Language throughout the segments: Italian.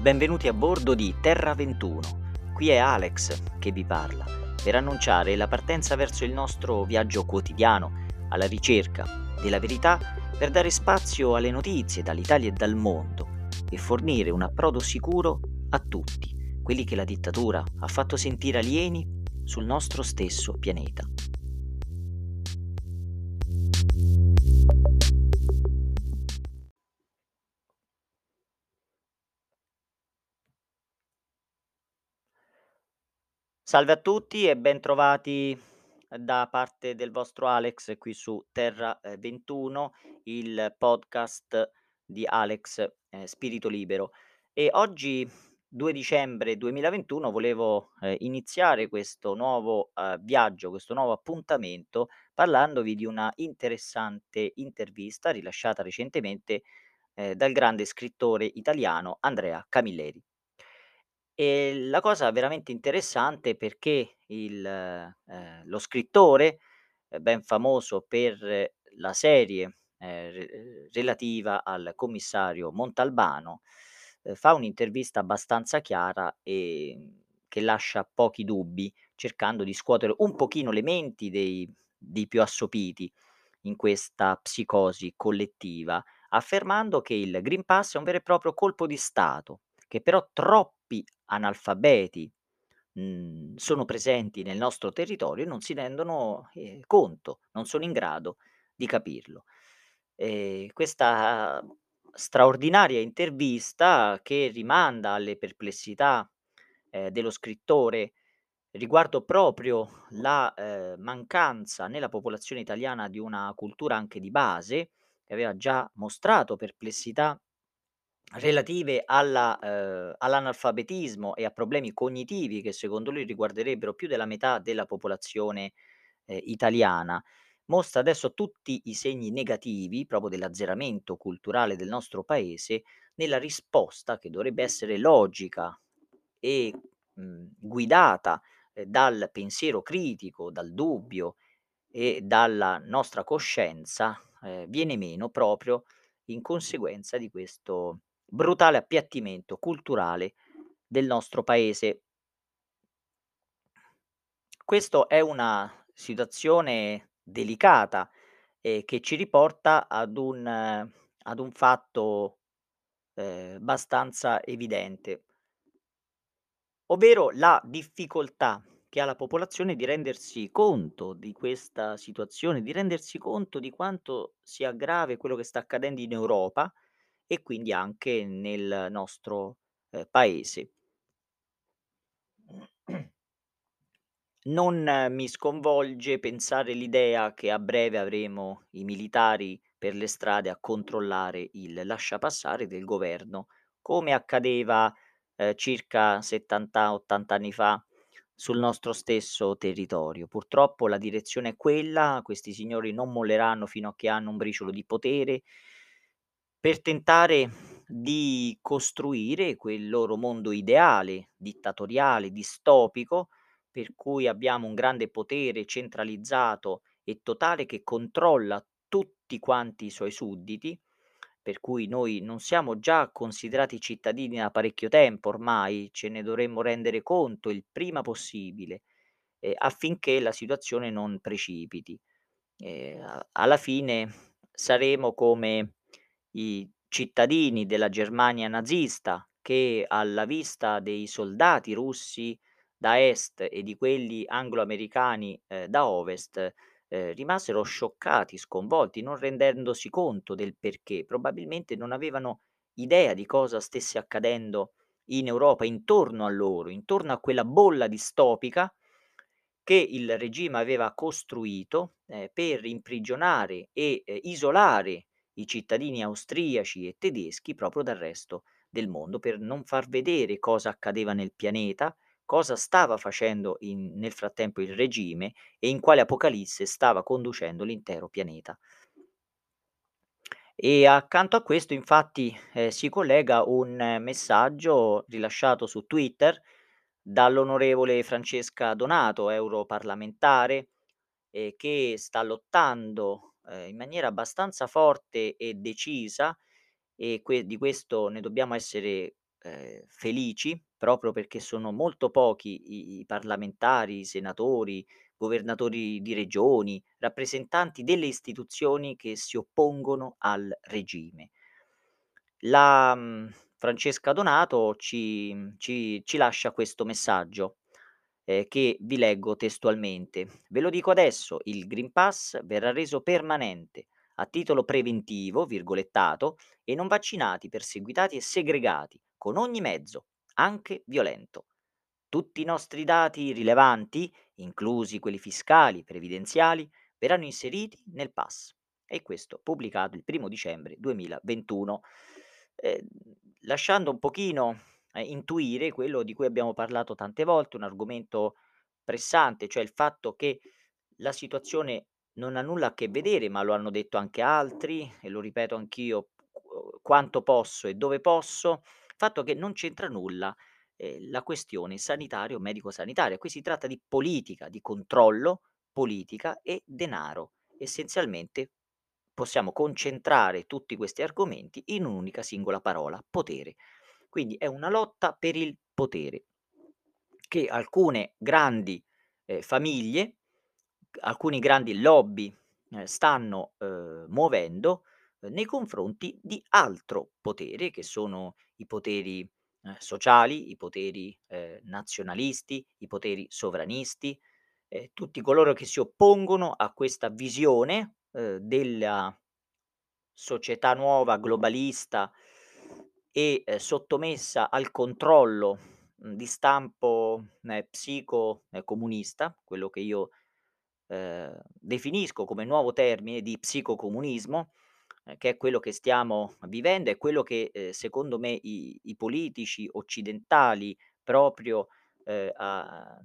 benvenuti a bordo di Terra 21. Qui è Alex che vi parla per annunciare la partenza verso il nostro viaggio quotidiano alla ricerca della verità per dare spazio alle notizie dall'Italia e dal mondo e fornire un approdo sicuro a tutti quelli che la dittatura ha fatto sentire alieni sul nostro stesso pianeta. Salve a tutti e bentrovati da parte del vostro Alex qui su Terra eh, 21, il podcast di Alex eh, Spirito Libero. E oggi, 2 dicembre 2021, volevo eh, iniziare questo nuovo eh, viaggio, questo nuovo appuntamento, parlandovi di una interessante intervista rilasciata recentemente eh, dal grande scrittore italiano Andrea Camilleri. E la cosa veramente interessante perché il ehm, lo scrittore, ehm, ben famoso per la serie, re relativa al commissario Montalbano, ehm, fa un'intervista abbastanza chiara, ehm, che lascia pochi dubbi, cercando di scuotere un pochino le menti dei dei più assopiti in questa psicosi collettiva, affermando che il Green Pass è un vero e proprio colpo di stato, che però troppi analfabeti, mhmm, sono presenti nel nostro territorio e non si rendono, ehm, conto, non sono in grado di capirlo. Ehm, questa straordinaria intervista che rimanda alle perplessità, ehm, dello scrittore riguardo proprio la, ehm, mancanza nella popolazione italiana di una cultura anche di base, che aveva già mostrato perplessità relative alla ehm, all'analfabetismo e a problemi cognitivi che secondo lui riguarderebbero più della metà della popolazione, ehm, italiana, mostra adesso tutti i segni negativi, proprio dell'azzeramento culturale del nostro paese, nella risposta che dovrebbe essere logica e, mhmm, guidata, ehm, dal pensiero critico, dal dubbio e dalla nostra coscienza, ehm, viene meno proprio in conseguenza di questo brutale appiattimento culturale del nostro paese. Questo è una situazione delicata, ehm, che ci riporta ad un eh, ad un fatto, ehm, abbastanza evidente, ovvero la difficoltà che ha la popolazione di rendersi conto di questa situazione, di rendersi conto di quanto sia grave quello che sta accadendo in Europa e quindi anche nel nostro, ehm, paese. Non eh, mi sconvolge pensare l'idea che a breve avremo i militari per le strade a controllare il lasciapassare del governo, come accadeva, ehm, circa 70, 80 anni fa sul nostro stesso territorio. Purtroppo la direzione è quella, questi signori non molleranno fino a che hanno un briciolo di potere per tentare di costruire quel loro mondo ideale, dittatoriale, distopico, per cui abbiamo un grande potere centralizzato e totale che controlla tutti quanti i suoi sudditi, per cui noi non siamo già considerati cittadini da parecchio tempo ormai, ce ne dovremmo rendere conto il prima possibile, ehm, affinché la situazione non precipiti. A alla fine saremo come i cittadini della Germania nazista che alla vista dei soldati russi da est e di quelli anglo-americani, ehm, da ovest, ehm, rimasero scioccati, sconvolti, non rendendosi conto del perché. Probabilmente non avevano idea di cosa stesse accadendo in Europa, intorno a loro, intorno a quella bolla distopica che il regime aveva costruito, ehm, per imprigionare e, ehm, isolare i cittadini austriaci e tedeschi proprio dal resto del mondo, per non far vedere cosa accadeva nel pianeta, cosa stava facendo in nel frattempo il regime e in quale apocalisse stava conducendo l'intero pianeta. E accanto a questo infatti, ehm, si collega un eh, messaggio rilasciato su Twitter dall'onorevole Francesca Donato, europarlamentare, ehm, che sta lottando, ehm, in maniera abbastanza forte e decisa e que di questo ne dobbiamo essere ehm, felici, proprio perché sono molto pochi i i parlamentari, i senatori, governatori di regioni, rappresentanti delle istituzioni che si oppongono al regime. La, mhmm, Francesca Donato ci ci ci lascia questo messaggio, ehm, che vi leggo testualmente: "Ve lo dico adesso, il Green Pass verrà reso permanente, a titolo preventivo, virgolettato, e non vaccinati perseguitati e segregati, con ogni mezzo, anche violento. Tutti i nostri dati rilevanti, inclusi quelli fiscali, previdenziali, verranno inseriti nel pass. E questo pubblicato il primo dicembre 2021. Ehm, lasciando un pochino, ehm, intuire quello di cui abbiamo parlato tante volte, un argomento pressante, cioè il fatto che la situazione non ha nulla a che vedere, ma lo hanno detto anche altri e lo ripeto anch'io quanto posso e dove posso, il fatto che non c'entra nulla ehm, la questione sanitaria o medico-sanitaria. Qui si tratta di politica, di controllo, politica e denaro. Essenzialmente possiamo concentrare tutti questi argomenti in un'unica singola parola: potere. Quindi è una lotta per il potere che alcune grandi, ehm, famiglie, alcuni grandi lobby, ehm, stanno, uhm, muovendo, uhm, nei confronti di altro potere, che sono i poteri, ehm, sociali, i poteri, ehm, nazionalisti, i poteri sovranisti, tutti coloro che si oppongono a questa visione, della società nuova globalista e, ehm, sottomessa al controllo, mhmm, di stampo, ehm, psico ehm, comunista, quello che io, ehm, definisco come nuovo termine di psicocomunismo, ehm, che è quello che stiamo vivendo, è quello che, ehm, secondo me i i politici occidentali proprio, a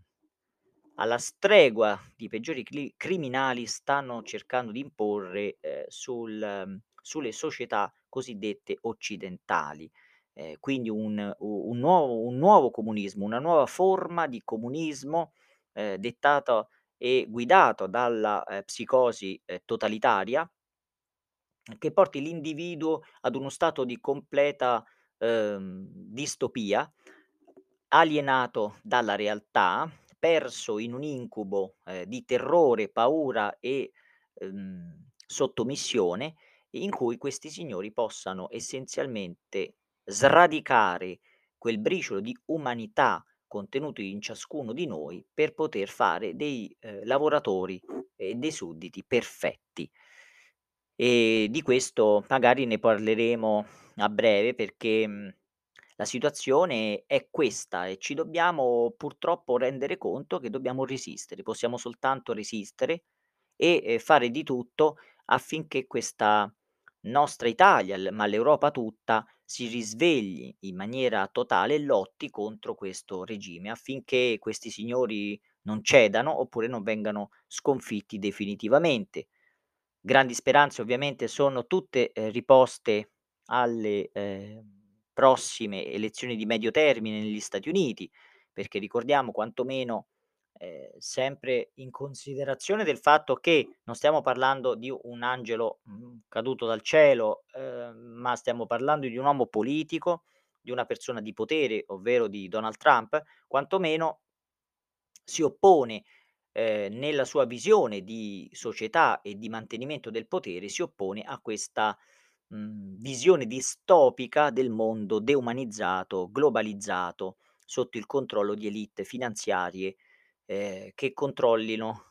alla stregua di peggiori cli criminali stanno cercando di imporre, sul mhmm, sulle società cosiddette occidentali. Ehm, quindi un un nuovo un nuovo comunismo, una nuova forma di comunismo, ehm, dettato e guidato dalla, ehm, psicosi, ehm, totalitaria che porti l'individuo ad uno stato di completa, uhm, distopia, alienato dalla realtà, perso in un incubo, ehm, di terrore, paura e, uhm, sottomissione, in cui questi signori possano essenzialmente sradicare quel briciolo di umanità contenuto in ciascuno di noi per poter fare dei, ehm, lavoratori e dei sudditi perfetti. E di questo magari ne parleremo a breve perché, mhmm, la situazione è questa e ci dobbiamo purtroppo rendere conto che dobbiamo resistere. Possiamo soltanto resistere e, ehm, fare di tutto affinché questa nostra Italia, ma l'Europa tutta, si risvegli in maniera totale e lotti contro questo regime, affinché questi signori non cedano oppure non vengano sconfitti definitivamente. Grandi speranze ovviamente sono tutte, ehm, riposte alle, ehm, prossime elezioni di medio termine negli Stati Uniti, perché ricordiamo quantomeno, ehm, sempre in considerazione del fatto che non stiamo parlando di un angelo, mhmm, caduto dal cielo, ehm, ma stiamo parlando di un uomo politico, di una persona di potere, ovvero di Donald Trump, quantomeno si oppone, ehm, nella sua visione di società e di mantenimento del potere, si oppone a questa, mhmm, visione distopica del mondo deumanizzato, globalizzato, sotto il controllo di élite finanziarie, ehm, che controllino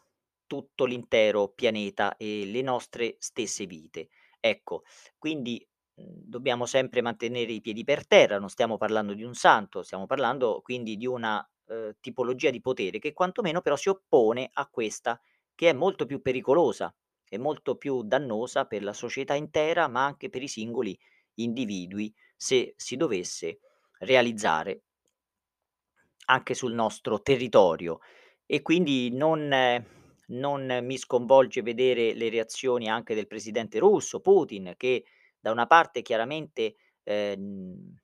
tutto l'intero pianeta e le nostre stesse vite. Ecco, quindi, mhmm, dobbiamo sempre mantenere i piedi per terra, non stiamo parlando di un santo, stiamo parlando quindi di una, uhm, tipologia di potere che quantomeno però si oppone a questa che è molto più pericolosa e molto più dannosa per la società intera, ma anche per i singoli individui, se si dovesse realizzare anche sul nostro territorio. E quindi non non mi sconvolge vedere le reazioni anche del presidente russo, Putin, che da una parte chiaramente, ehm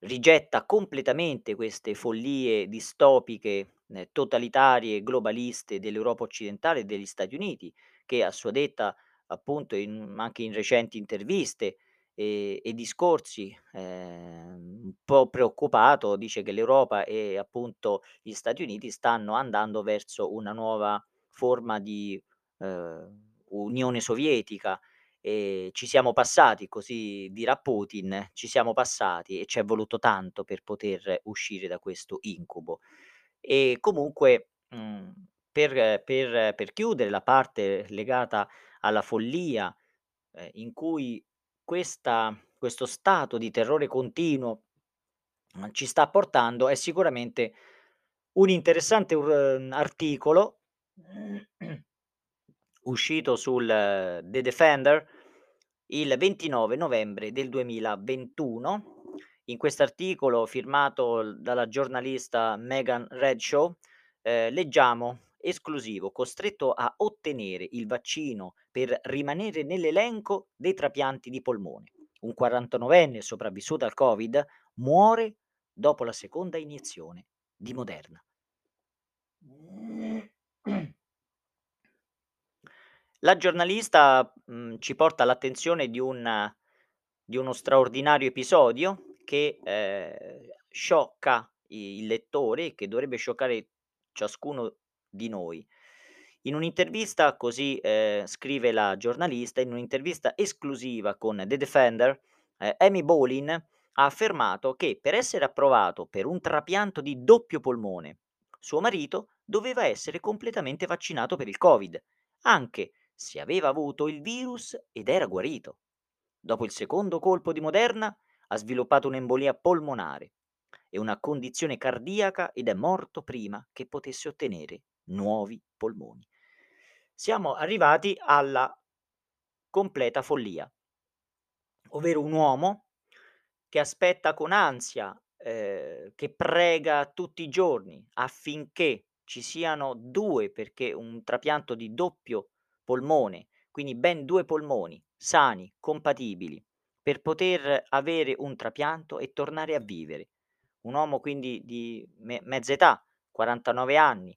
rigetta completamente queste follie distopiche, ehm, totalitarie, globaliste dell'Europa occidentale e degli Stati Uniti, che a sua detta, appunto in anche in recenti interviste, e e discorsi, ehm, un po' preoccupato, dice che l'Europa e appunto gli Stati Uniti stanno andando verso una nuova forma di, ehm, Unione Sovietica e ci siamo passati, così dirà Putin, ci siamo passati e c'è voluto tanto per poter uscire da questo incubo. E comunque, mhmm, per per per chiudere la parte legata alla follia, ehm, in cui questa questo stato di terrore continuo, mhmm, ci sta portando, è sicuramente un interessante ur articolo uscito sul The Defender il 29 novembre del 2021. In quest'articolo firmato l dalla giornalista Megan Redshaw, ehm, leggiamo: "Esclusivo, costretto a ottenere il vaccino per rimanere nell'elenco dei trapianti di polmone. Un 49enne sopravvissuto al Covid muore dopo la seconda iniezione di Moderna". La giornalista, mhmm, ci porta all'attenzione di un di uno straordinario episodio che, ehm, sciocca il lettore che dovrebbe scioccare ciascuno di noi. In un'intervista così, ehm, scrive la giornalista, in un'intervista esclusiva con The Defender, ehm, Amy Bolin ha affermato che per essere approvato per un trapianto di doppio polmone, suo marito doveva essere completamente vaccinato per il Covid, anche se aveva avuto il virus ed era guarito. Dopo il secondo colpo di Moderna ha sviluppato un'embolia polmonare e una condizione cardiaca ed è morto prima che potesse ottenere nuovi polmoni. Siamo arrivati alla completa follia, ovvero un uomo che aspetta con ansia, ehm, che prega tutti i giorni affinché ci siano 2 perché un trapianto di doppio polmone, quindi ben 2 polmoni sani, compatibili, per poter avere un trapianto e tornare a vivere. Un uomo quindi di me mezza età, 49 anni,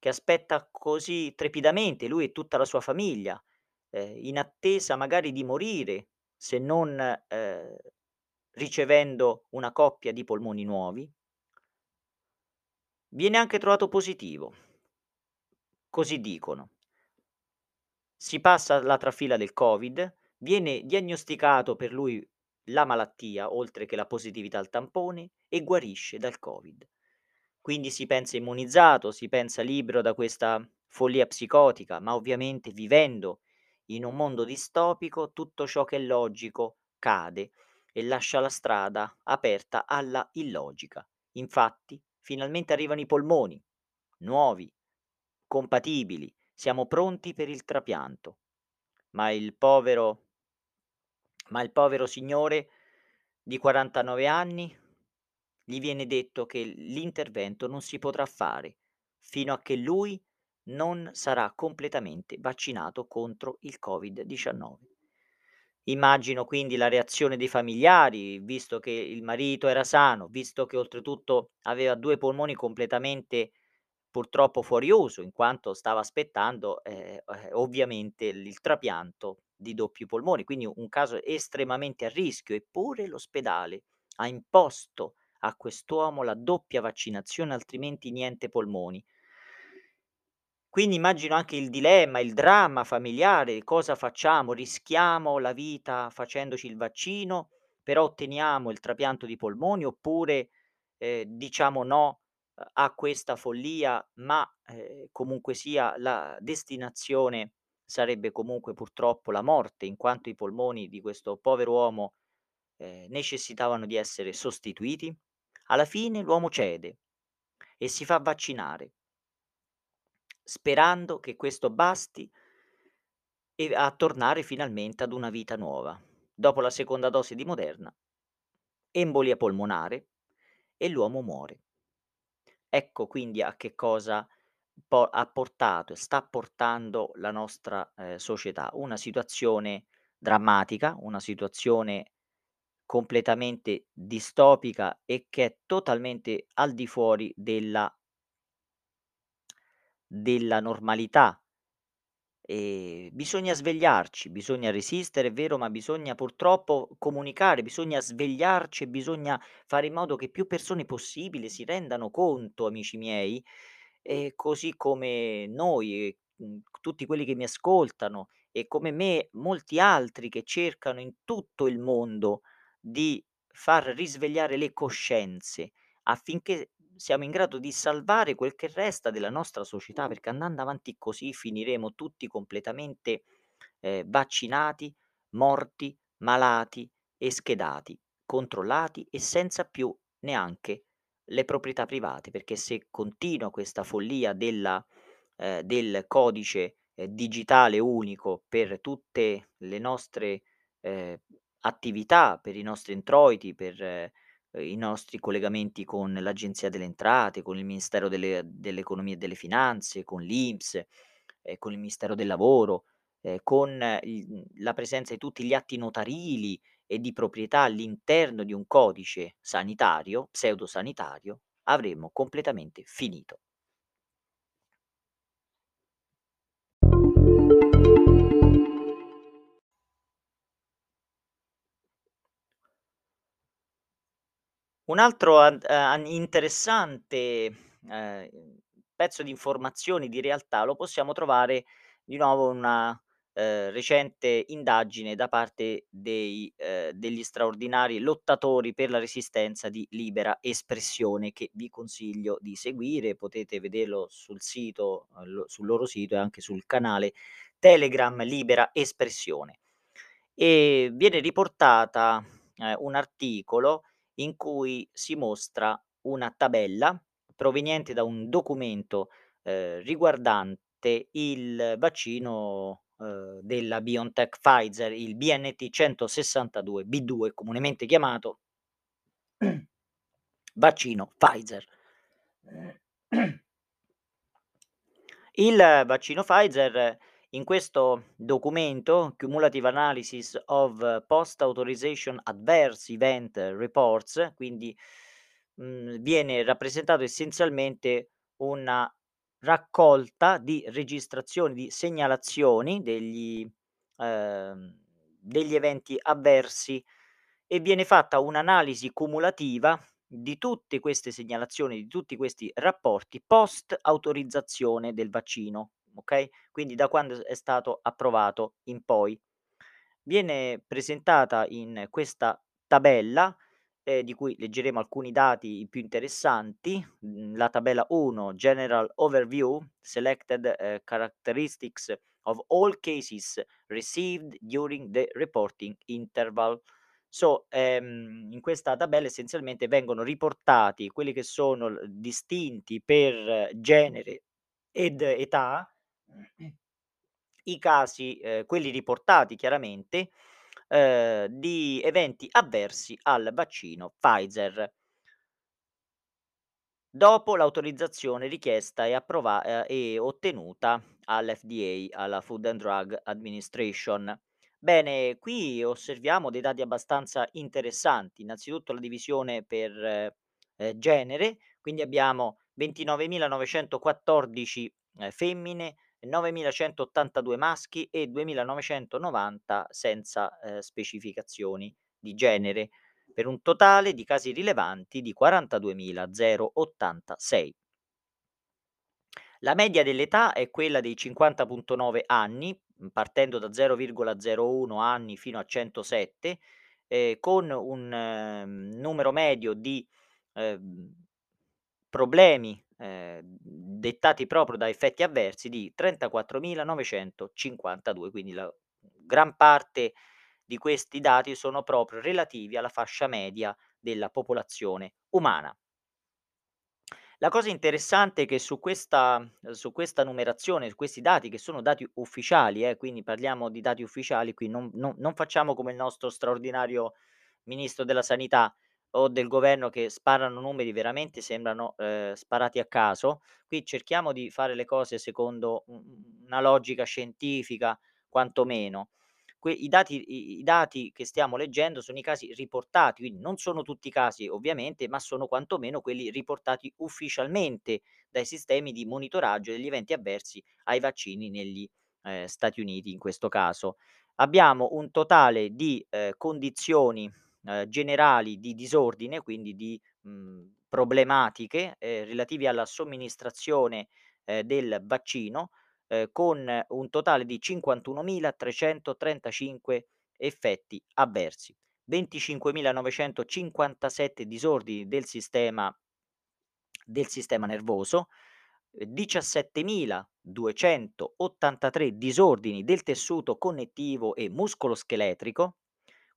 che aspetta così trepidamente, lui e tutta la sua famiglia, ehm, in attesa magari di morire, se non, ehm, ricevendo una coppia di polmoni nuovi. Viene anche trovato positivo. Così dicono. Si passa alla trafila del Covid, viene diagnosticato per lui la malattia, oltre che la positività al tampone, e guarisce dal Covid. Quindi si pensa immunizzato, si pensa libero da questa follia psicotica, ma ovviamente vivendo in un mondo distopico tutto ciò che è logico cade e lascia la strada aperta alla illogica. Infatti, finalmente arrivano i polmoni, nuovi, compatibili, siamo pronti per il trapianto. Ma il povero ma il povero signore di 49 anni, gli viene detto che l'intervento non si potrà fare fino a che lui non sarà completamente vaccinato contro il Covid-19. Immagino quindi la reazione dei familiari, visto che il marito era sano, visto che oltretutto aveva 2 polmoni completamente purtroppo fuori uso, in quanto stava aspettando, ehm, eh, ovviamente il trapianto di doppi polmoni, quindi un caso estremamente a rischio, eppure l'ospedale ha imposto a quest'uomo la doppia vaccinazione, altrimenti niente polmoni. Quindi immagino anche il dilemma, il dramma familiare, cosa facciamo? Rischiamo la vita facendoci il vaccino, però otteniamo il trapianto di polmoni oppure, ehm, diciamo no, a questa follia, ma, ehm, comunque sia la destinazione sarebbe comunque purtroppo la morte, in quanto i polmoni di questo povero uomo, ehm, necessitavano di essere sostituiti? Alla fine l'uomo cede e si fa vaccinare sperando che questo basti e a tornare finalmente ad una vita nuova. Dopo la seconda dose di Moderna, embolia polmonare e l'uomo muore. Ecco quindi a che cosa po ha portato e sta portando la nostra, ehm, società. Una situazione drammatica, una situazione completamente distopica e che è totalmente al di fuori della della normalità. Ehm, bisogna svegliarci, bisogna resistere, è vero, ma bisogna purtroppo comunicare, bisogna svegliarci e bisogna fare in modo che più persone possibile si rendano conto, amici miei, ehm, così come noi e, mhmm, tutti quelli che mi ascoltano e come me molti altri che cercano in tutto il mondo di far risvegliare le coscienze affinché siamo in grado di salvare quel che resta della nostra società, perché andando avanti così finiremo tutti completamente, ehm, vaccinati, morti, malati e schedati, controllati e senza più neanche le proprietà private, perché se continua questa follia della ehm, del codice, ehm, digitale unico per tutte le nostre, ehm, attività, per i nostri introiti, per, ehm, i nostri collegamenti con l'Agenzia delle Entrate, con il Ministero delle dell'Economia e delle Finanze, con l'INPS, ehm, con il Ministero del Lavoro, ehm, con il mhmm, la presenza di tutti gli atti notarili e di proprietà all'interno di un codice sanitario, pseudo-sanitario, avremmo completamente finito. Un altro ad an interessante, ehm, pezzo di informazioni, di realtà, lo possiamo trovare di nuovo in una, ehm, recente indagine da parte dei ehm, degli straordinari lottatori per la resistenza di Libera Espressione, che vi consiglio di seguire. Potete vederlo sul sito lo sul loro sito e anche sul canale Telegram Libera Espressione. E viene riportata, ehm, un articolo in cui si mostra una tabella proveniente da un documento, ehm, riguardante il vaccino, uhm, della BioNTech Pfizer, il BNT 162 B2 comunemente chiamato vaccino Pfizer. Il vaccino Pfizer in questo documento, Cumulative Analysis of Post Authorization Adverse Event Reports, quindi, mhmm, viene rappresentato essenzialmente una raccolta di registrazioni, di segnalazioni degli ehm, degli eventi avversi e viene fatta un'analisi cumulativa di tutte queste segnalazioni, di tutti questi rapporti post autorizzazione del vaccino, okay, quindi da quando è stato approvato in poi. Viene presentata in questa tabella, ehm, di cui leggeremo alcuni dati più interessanti, mhmm, la tabella 1 General Overview, Selected, ehm, Characteristics of all cases received during the reporting interval. So, ehm, in questa tabella essenzialmente vengono riportati quelli che sono distinti per genere ed età i casi, ehm, quelli riportati chiaramente, ehm, di eventi avversi al vaccino Pfizer. Dopo l'autorizzazione richiesta e approva ehm, e ottenuta all'FDA, alla Food and Drug Administration. Bene, qui osserviamo dei dati abbastanza interessanti. Innanzitutto la divisione per, ehm, genere, quindi abbiamo 29.914, ehm, femmine, 9.182 maschi e 2.990 senza, ehm, specificazioni di genere per un totale di casi rilevanti di 42.086. La media dell'età è quella dei 50.9 anni, mhmm, partendo da 0,01 anni fino a 107, ehm, con un mhmm, numero medio di, ehm, problemi, ehm, dettati proprio da effetti avversi di 34.952, quindi la gran parte di questi dati sono proprio relativi alla fascia media della popolazione umana. La cosa interessante è che su questa su questa numerazione, su questi dati che sono dati ufficiali eh, quindi parliamo di dati ufficiali, qui non non non facciamo come il nostro straordinario ministro della sanità o del governo che sparano numeri veramente sembrano, ehm, sparati a caso. Qui cerchiamo di fare le cose secondo una logica scientifica quantomeno. Que i dati i dati che stiamo leggendo sono i casi riportati, quindi non sono tutti i casi ovviamente, ma sono quantomeno quelli riportati ufficialmente dai sistemi di monitoraggio degli eventi avversi ai vaccini negli ehm, Stati Uniti in questo caso. Abbiamo un totale di, ehm, condizioni, ehm, generali di disordine, quindi di, mhmm, problematiche, ehm, relativi alla somministrazione, ehm, del vaccino, ehm, con un totale di 51.335 effetti avversi, 25.957 disordini del sistema del sistema nervoso, ehm, 17.283 disordini del tessuto connettivo e muscolo-scheletrico,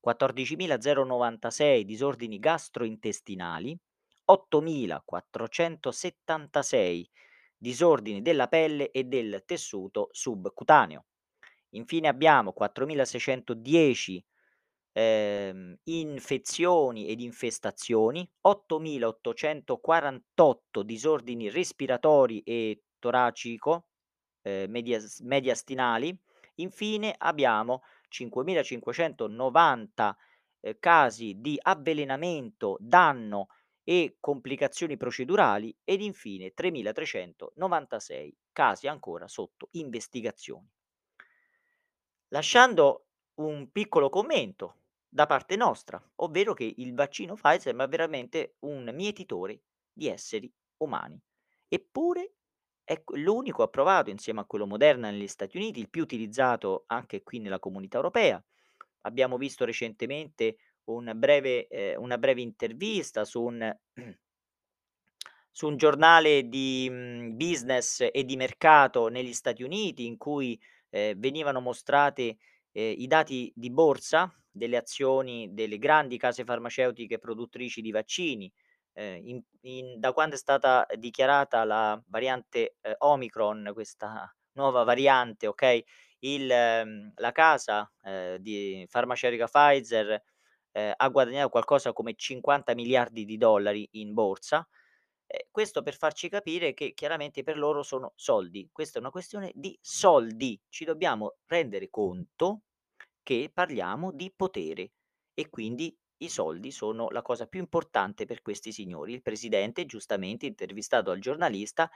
14.096 disordini gastrointestinali, 8.476 disordini della pelle e del tessuto subcutaneo. Infine abbiamo 4.610 ehm, infezioni ed infestazioni, 8.848 disordini respiratori e toracico, ehm, medias mediastinali. Infine abbiamo 5.590, ehm, casi di avvelenamento, danno e complicazioni procedurali ed infine 3.396 casi ancora sotto investigazione. Lasciando un piccolo commento da parte nostra, ovvero che il vaccino Pfizer è veramente un mietitore di esseri umani. Eppure è q l'unico approvato insieme a quello Moderna negli Stati Uniti, il più utilizzato anche qui nella Comunità Europea. Abbiamo visto recentemente un breve ehm, una breve intervista su un su un giornale di, mhmm, business e di mercato negli Stati Uniti in cui, ehm, venivano mostrate, ehm, i dati di borsa delle azioni delle grandi case farmaceutiche produttrici di vaccini, ehm, in in da quando è stata dichiarata la variante, ehm, Omicron, questa nuova variante, okay, il mhmm, la casa, ehm, di farmaceutica Pfizer, ehm, ha guadagnato qualcosa come 50 miliardi di dollari in borsa. Ehm, questo per farci capire che chiaramente per loro sono soldi. Questa è una questione di soldi. Ci dobbiamo rendere conto che parliamo di potere e quindi i soldi sono la cosa più importante per questi signori. Il presidente, giustamente intervistato dal giornalista,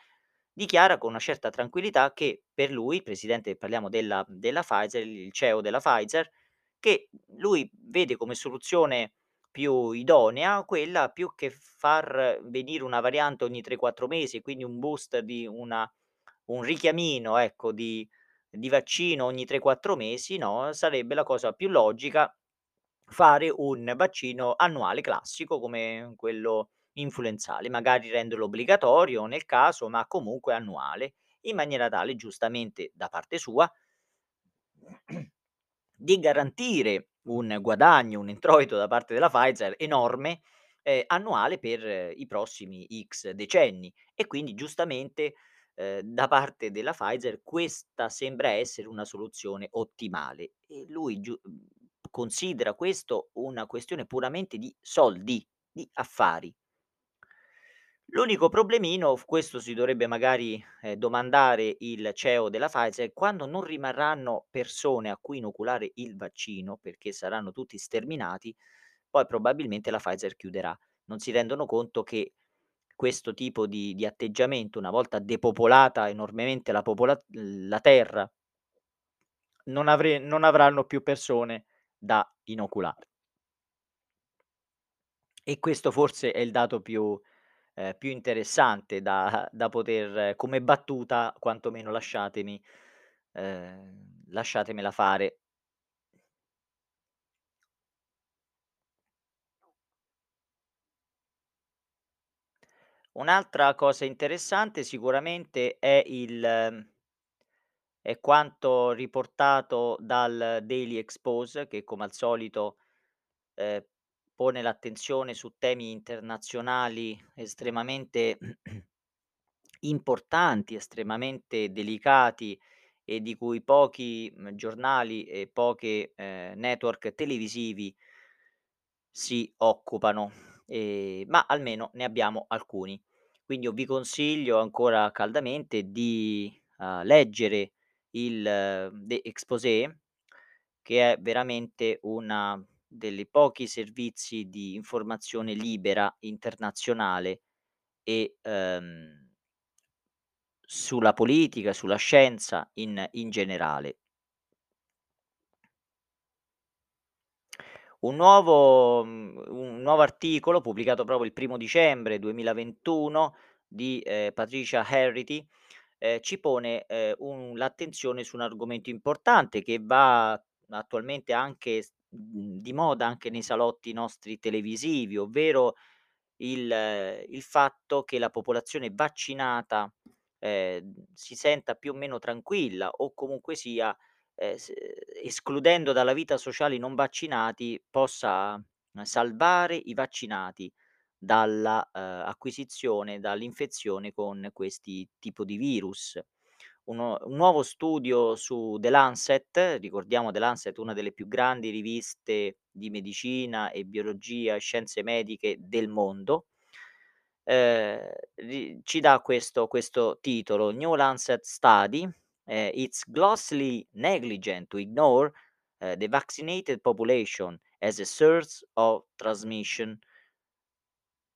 dichiara con una certa tranquillità che per lui, il presidente parliamo della della Pfizer, il CEO della Pfizer, che lui vede come soluzione più idonea quella più che far venire una variante ogni 3, 4 mesi, quindi un booster di una un richiamino, ecco, di di vaccino ogni 3, 4 mesi, no, sarebbe la cosa più logica fare un vaccino annuale classico come quello influenzale, magari renderlo obbligatorio nel caso, ma comunque annuale, in maniera tale, giustamente da parte sua di garantire un guadagno, un introito da parte della Pfizer enorme, ehm, annuale per eh, i prossimi X decenni. E quindi giustamente, ehm, da parte della Pfizer questa sembra essere una soluzione ottimale e lui giu considera questo una questione puramente di soldi, di affari. L'unico problemino, questo si dovrebbe magari, ehm, domandare il CEO della Pfizer, quando non rimarranno persone a cui inoculare il vaccino, perché saranno tutti sterminati, poi probabilmente la Pfizer chiuderà. Non si rendono conto che questo tipo di di atteggiamento, una volta depopolata enormemente la popola la terra, non avre non avranno più persone da inoculare. E questo forse è il dato più ehm, più interessante da da poter come battuta quantomeno lasciatemi ehm, lasciatemela fare. Un'altra cosa interessante sicuramente è il è quanto riportato dal Daily Expose che come al solito, ehm, pone l'attenzione su temi internazionali estremamente importanti, estremamente delicati e di cui pochi, mhmm, giornali e poche, ehm, network televisivi si occupano, ehm, ma almeno ne abbiamo alcuni. Quindi io vi consiglio ancora caldamente di, uhm, leggere il The Exposé, che è veramente una delle pochi servizi di informazione libera internazionale e, ehm sulla politica, sulla scienza in in generale. Un nuovo mhmm, un nuovo articolo pubblicato proprio il primo dicembre 2021 di, ehm, Patricia Harity, ehm, ci pone, ehm, un l'attenzione su un argomento importante che va attualmente anche mhmm, di moda anche nei salotti nostri televisivi, ovvero il il fatto che la popolazione vaccinata, ehm, si senta più o meno tranquilla o comunque sia, s escludendo dalla vita sociale i non vaccinati, possa, uhm, salvare i vaccinati dalla, uhm, acquisizione, dall'infezione con questi tipo di virus. Uno un nuovo studio su The Lancet, ricordiamo The Lancet una delle più grandi riviste di medicina e biologia e scienze mediche del mondo, ri ci dà questo questo titolo: "New Lancet Study, ehm, it's grossly negligent to ignore, ehm, the vaccinated population as a source of transmission".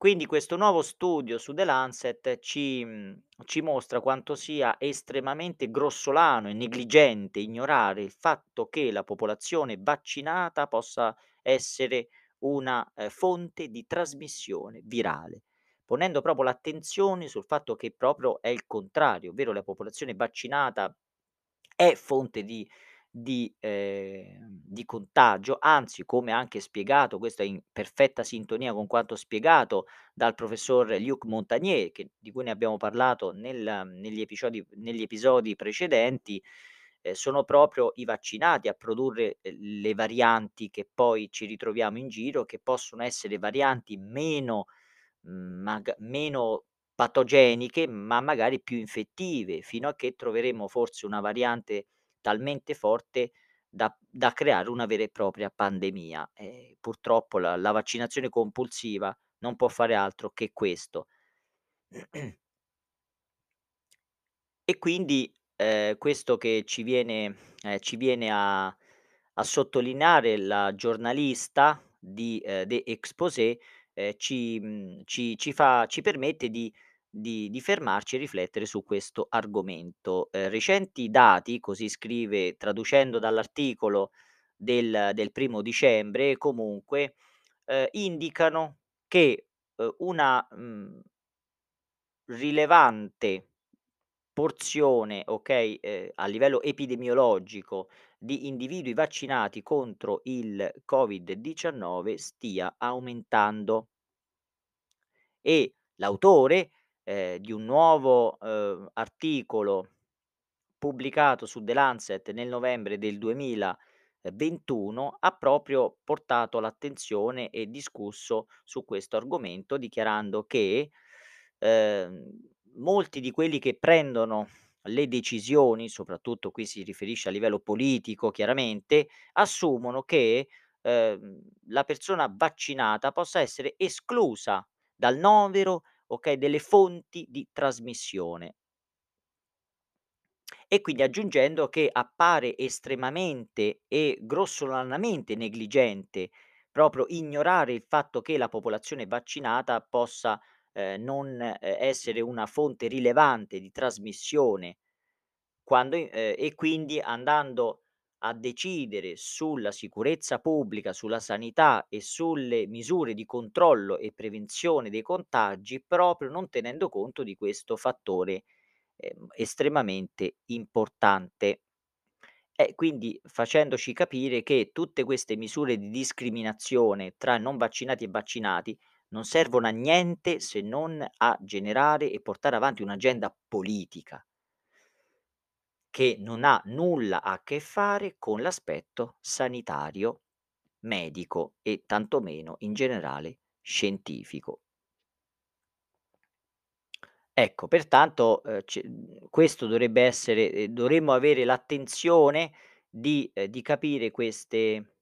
Quindi questo nuovo studio su The Lancet ci mhmm, ci mostra quanto sia estremamente grossolano e negligente ignorare il fatto che la popolazione vaccinata possa essere una, ehm, fonte di trasmissione virale, ponendo proprio l'attenzione sul fatto che proprio è il contrario, ovvero la popolazione vaccinata è fonte di di ehm, di contagio, anzi come anche spiegato, questo è in perfetta sintonia con quanto spiegato dal professor Luc Montagnier, che di cui ne abbiamo parlato nel negli episodi negli episodi precedenti, ehm, sono proprio i vaccinati a produrre, ehm, le varianti che poi ci ritroviamo in giro, che possono essere varianti meno mhmm, maga meno patogeniche, ma magari più infettive, fino a che troveremo forse una variante talmente forte da da creare una vera e propria pandemia. E purtroppo la la vaccinazione compulsiva non può fare altro che questo. E quindi, ehm, questo che ci viene ehm, ci viene a a sottolineare la giornalista di ehm, The Exposé, ehm, ci mhmm, ci ci fa ci permette di di di fermarci e riflettere su questo argomento. Ehm, recenti dati, così scrive traducendo dall'articolo del del primo dicembre, comunque, ehm, indicano che, uhm, una, mhmm rilevante porzione, okay, ehm, a livello epidemiologico di individui vaccinati contro il Covid-19 stia aumentando. E l'autore, ehm, di un nuovo, uhm, articolo pubblicato su The Lancet nel novembre del 2021 ha proprio portato l'attenzione e discusso su questo argomento dichiarando che, ehm, molti di quelli che prendono le decisioni, soprattutto qui si riferisce a livello politico chiaramente, assumono che, ehm, la persona vaccinata possa essere esclusa dal novero, okay, delle fonti di trasmissione. E quindi aggiungendo che appare estremamente e grossolanamente negligente proprio ignorare il fatto che la popolazione vaccinata possa, ehm, non, ehm, essere una fonte rilevante di trasmissione quando i ehm, e quindi andando a decidere sulla sicurezza pubblica, sulla sanità e sulle misure di controllo e prevenzione dei contagi, proprio non tenendo conto di questo fattore, ehm, estremamente importante. E quindi facendoci capire che tutte queste misure di discriminazione tra non vaccinati e vaccinati non servono a niente se non a generare e portare avanti un'agenda politica. Che non ha nulla a che fare con l'aspetto sanitario, medico e tantomeno in generale scientifico. Ecco, pertanto, uhm, c mhmm, questo dovrebbe essere ehm, dovremmo avere l'attenzione di ehm, di capire queste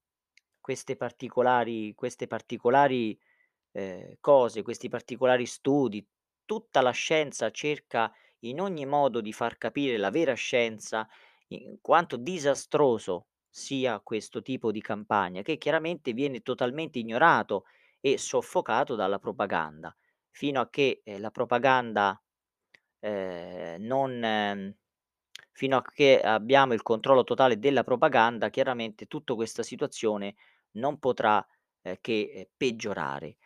queste particolari queste particolari, ehm, cose, questi particolari studi. Tutta la scienza cerca in ogni modo di far capire la vera scienza, quanto disastroso sia questo tipo di campagna, che chiaramente viene totalmente ignorato e soffocato dalla propaganda, fino a che, ehm, la propaganda ehm, non fino a che abbiamo il controllo totale della propaganda, chiaramente tutto questa situazione non potrà, ehm, che, ehm, peggiorare.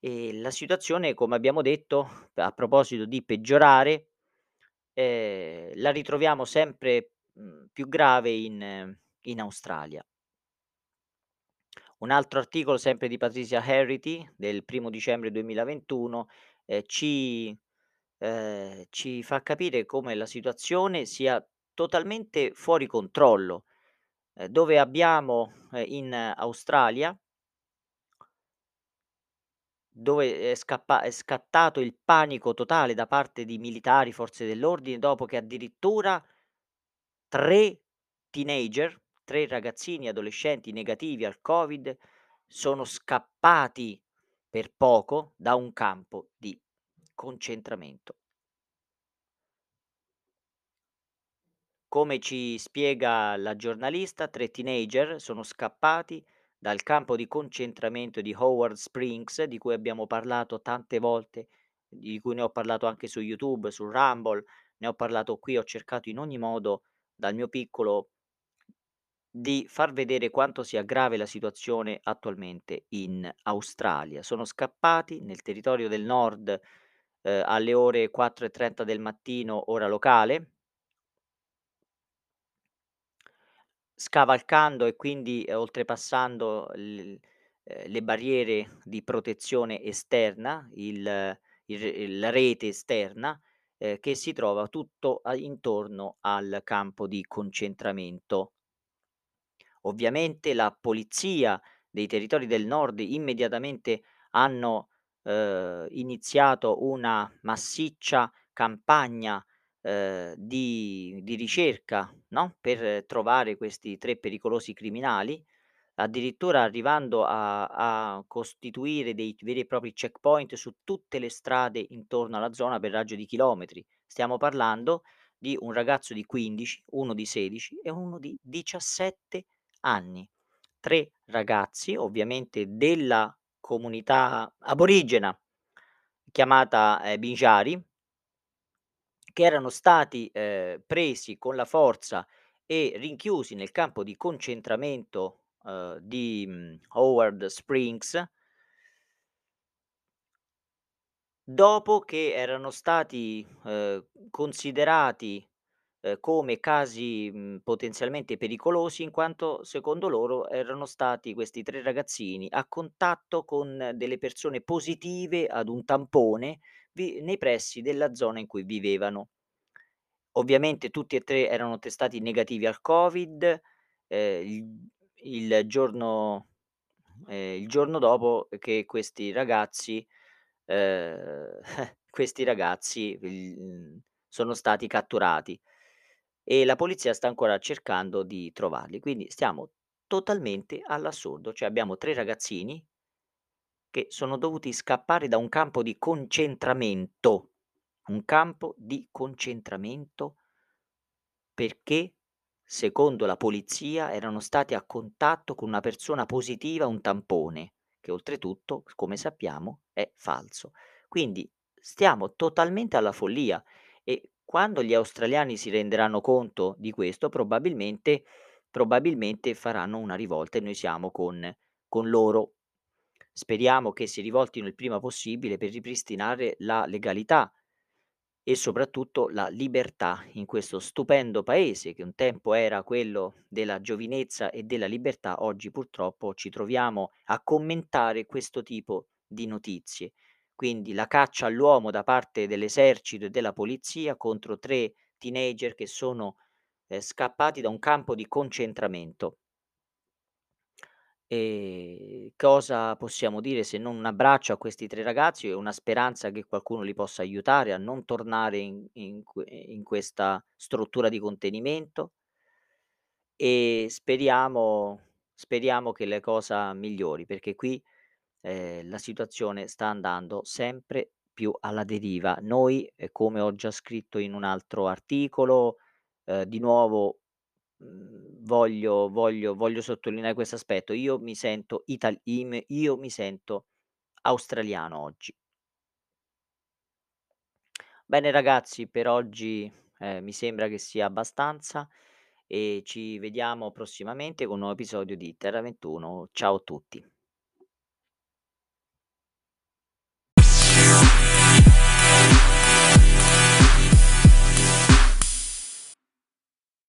E la situazione, come abbiamo detto, a proposito di peggiorare, ehm, la ritroviamo sempre, mhmm, più grave in in Australia. Un altro articolo sempre di Patricia Harity del primo dicembre 2021, ehm, ci ehm, ci fa capire come la situazione sia totalmente fuori controllo, ehm, dove abbiamo, ehm, in Australia dove è scappa è scattato il panico totale da parte di militari, forze dell'ordine, dopo che addirittura 3 teenager, 3 ragazzini adolescenti negativi al Covid, sono scappati per poco da un campo di concentramento. Come ci spiega la giornalista, 3 teenager sono scappati dal campo di concentramento di Howard Springs, di cui abbiamo parlato tante volte, di cui ne ho parlato anche su YouTube, su Rumble, ne ho parlato qui, ho cercato in ogni modo dal mio piccolo di far vedere quanto sia grave la situazione attualmente in Australia. Sono scappati nel territorio del nord, ehm, alle ore 4:30 del mattino ora locale scavalcando e quindi, ehm, oltrepassando l ehm, le barriere di protezione esterna, il il la rete esterna, ehm, che si trova tutto a intorno al campo di concentramento. Ovviamente la polizia dei territori del nord immediatamente hanno, uhm, iniziato una massiccia campagna, ehm, di di ricerca, no, per trovare questi 3 pericolosi criminali, addirittura arrivando a a costituire dei veri e propri checkpoint su tutte le strade intorno alla zona per raggio di chilometri. Stiamo parlando di un ragazzo di 15, uno di 16 e uno di 17 anni. 3 ragazzi, ovviamente della comunità aborigena chiamata, ehm, Binjari che erano stati, ehm, presi con la forza e rinchiusi nel campo di concentramento, uhm, di, mhmm, Howard Springs dopo che erano stati, uhm, considerati, uhm, come casi, mhmm, potenzialmente pericolosi in quanto secondo loro erano stati questi 3 ragazzini a contatto con delle persone positive ad un tampone vi nei pressi della zona in cui vivevano. Ovviamente tutti e 3 erano testati negativi al Covid, ehm, il il giorno ehm, il giorno dopo che questi ragazzi ehm, questi ragazzi il sono stati catturati e la polizia sta ancora cercando di trovarli. Quindi stiamo totalmente all'assurdo, cioè abbiamo 3 ragazzini che sono dovuti scappare da un campo di concentramento, un campo di concentramento perché, secondo la polizia, erano stati a contatto con una persona positiva, un tampone, che oltretutto, come sappiamo, è falso. Quindi stiamo totalmente alla follia e quando gli australiani si renderanno conto di questo probabilmente probabilmente faranno una rivolta e noi siamo con con loro. Speriamo che si rivoltino il prima possibile per ripristinare la legalità e soprattutto la libertà in questo stupendo paese che un tempo era quello della giovinezza e della libertà, oggi purtroppo ci troviamo a commentare questo tipo di notizie. Quindi la caccia all'uomo da parte dell'esercito e della polizia contro 3 teenager che sono, ehm, scappati da un campo di concentramento. Ehm, cosa possiamo dire se non un abbraccio a questi 3 ragazzi e una speranza che qualcuno li possa aiutare a non tornare in in que in questa struttura di contenimento e speriamo speriamo che le cosa migliori, perché qui, ehm, la situazione sta andando sempre più alla deriva. Noi, ehm, come ho già scritto in un altro articolo, ehm, di nuovo, mhmm, voglio voglio voglio sottolineare questo aspetto: io mi sento ital io mi sento australiano oggi. Bene ragazzi, per oggi, ehm, mi sembra che sia abbastanza e ci vediamo prossimamente con un nuovo episodio di Terra 21. Ciao a tutti.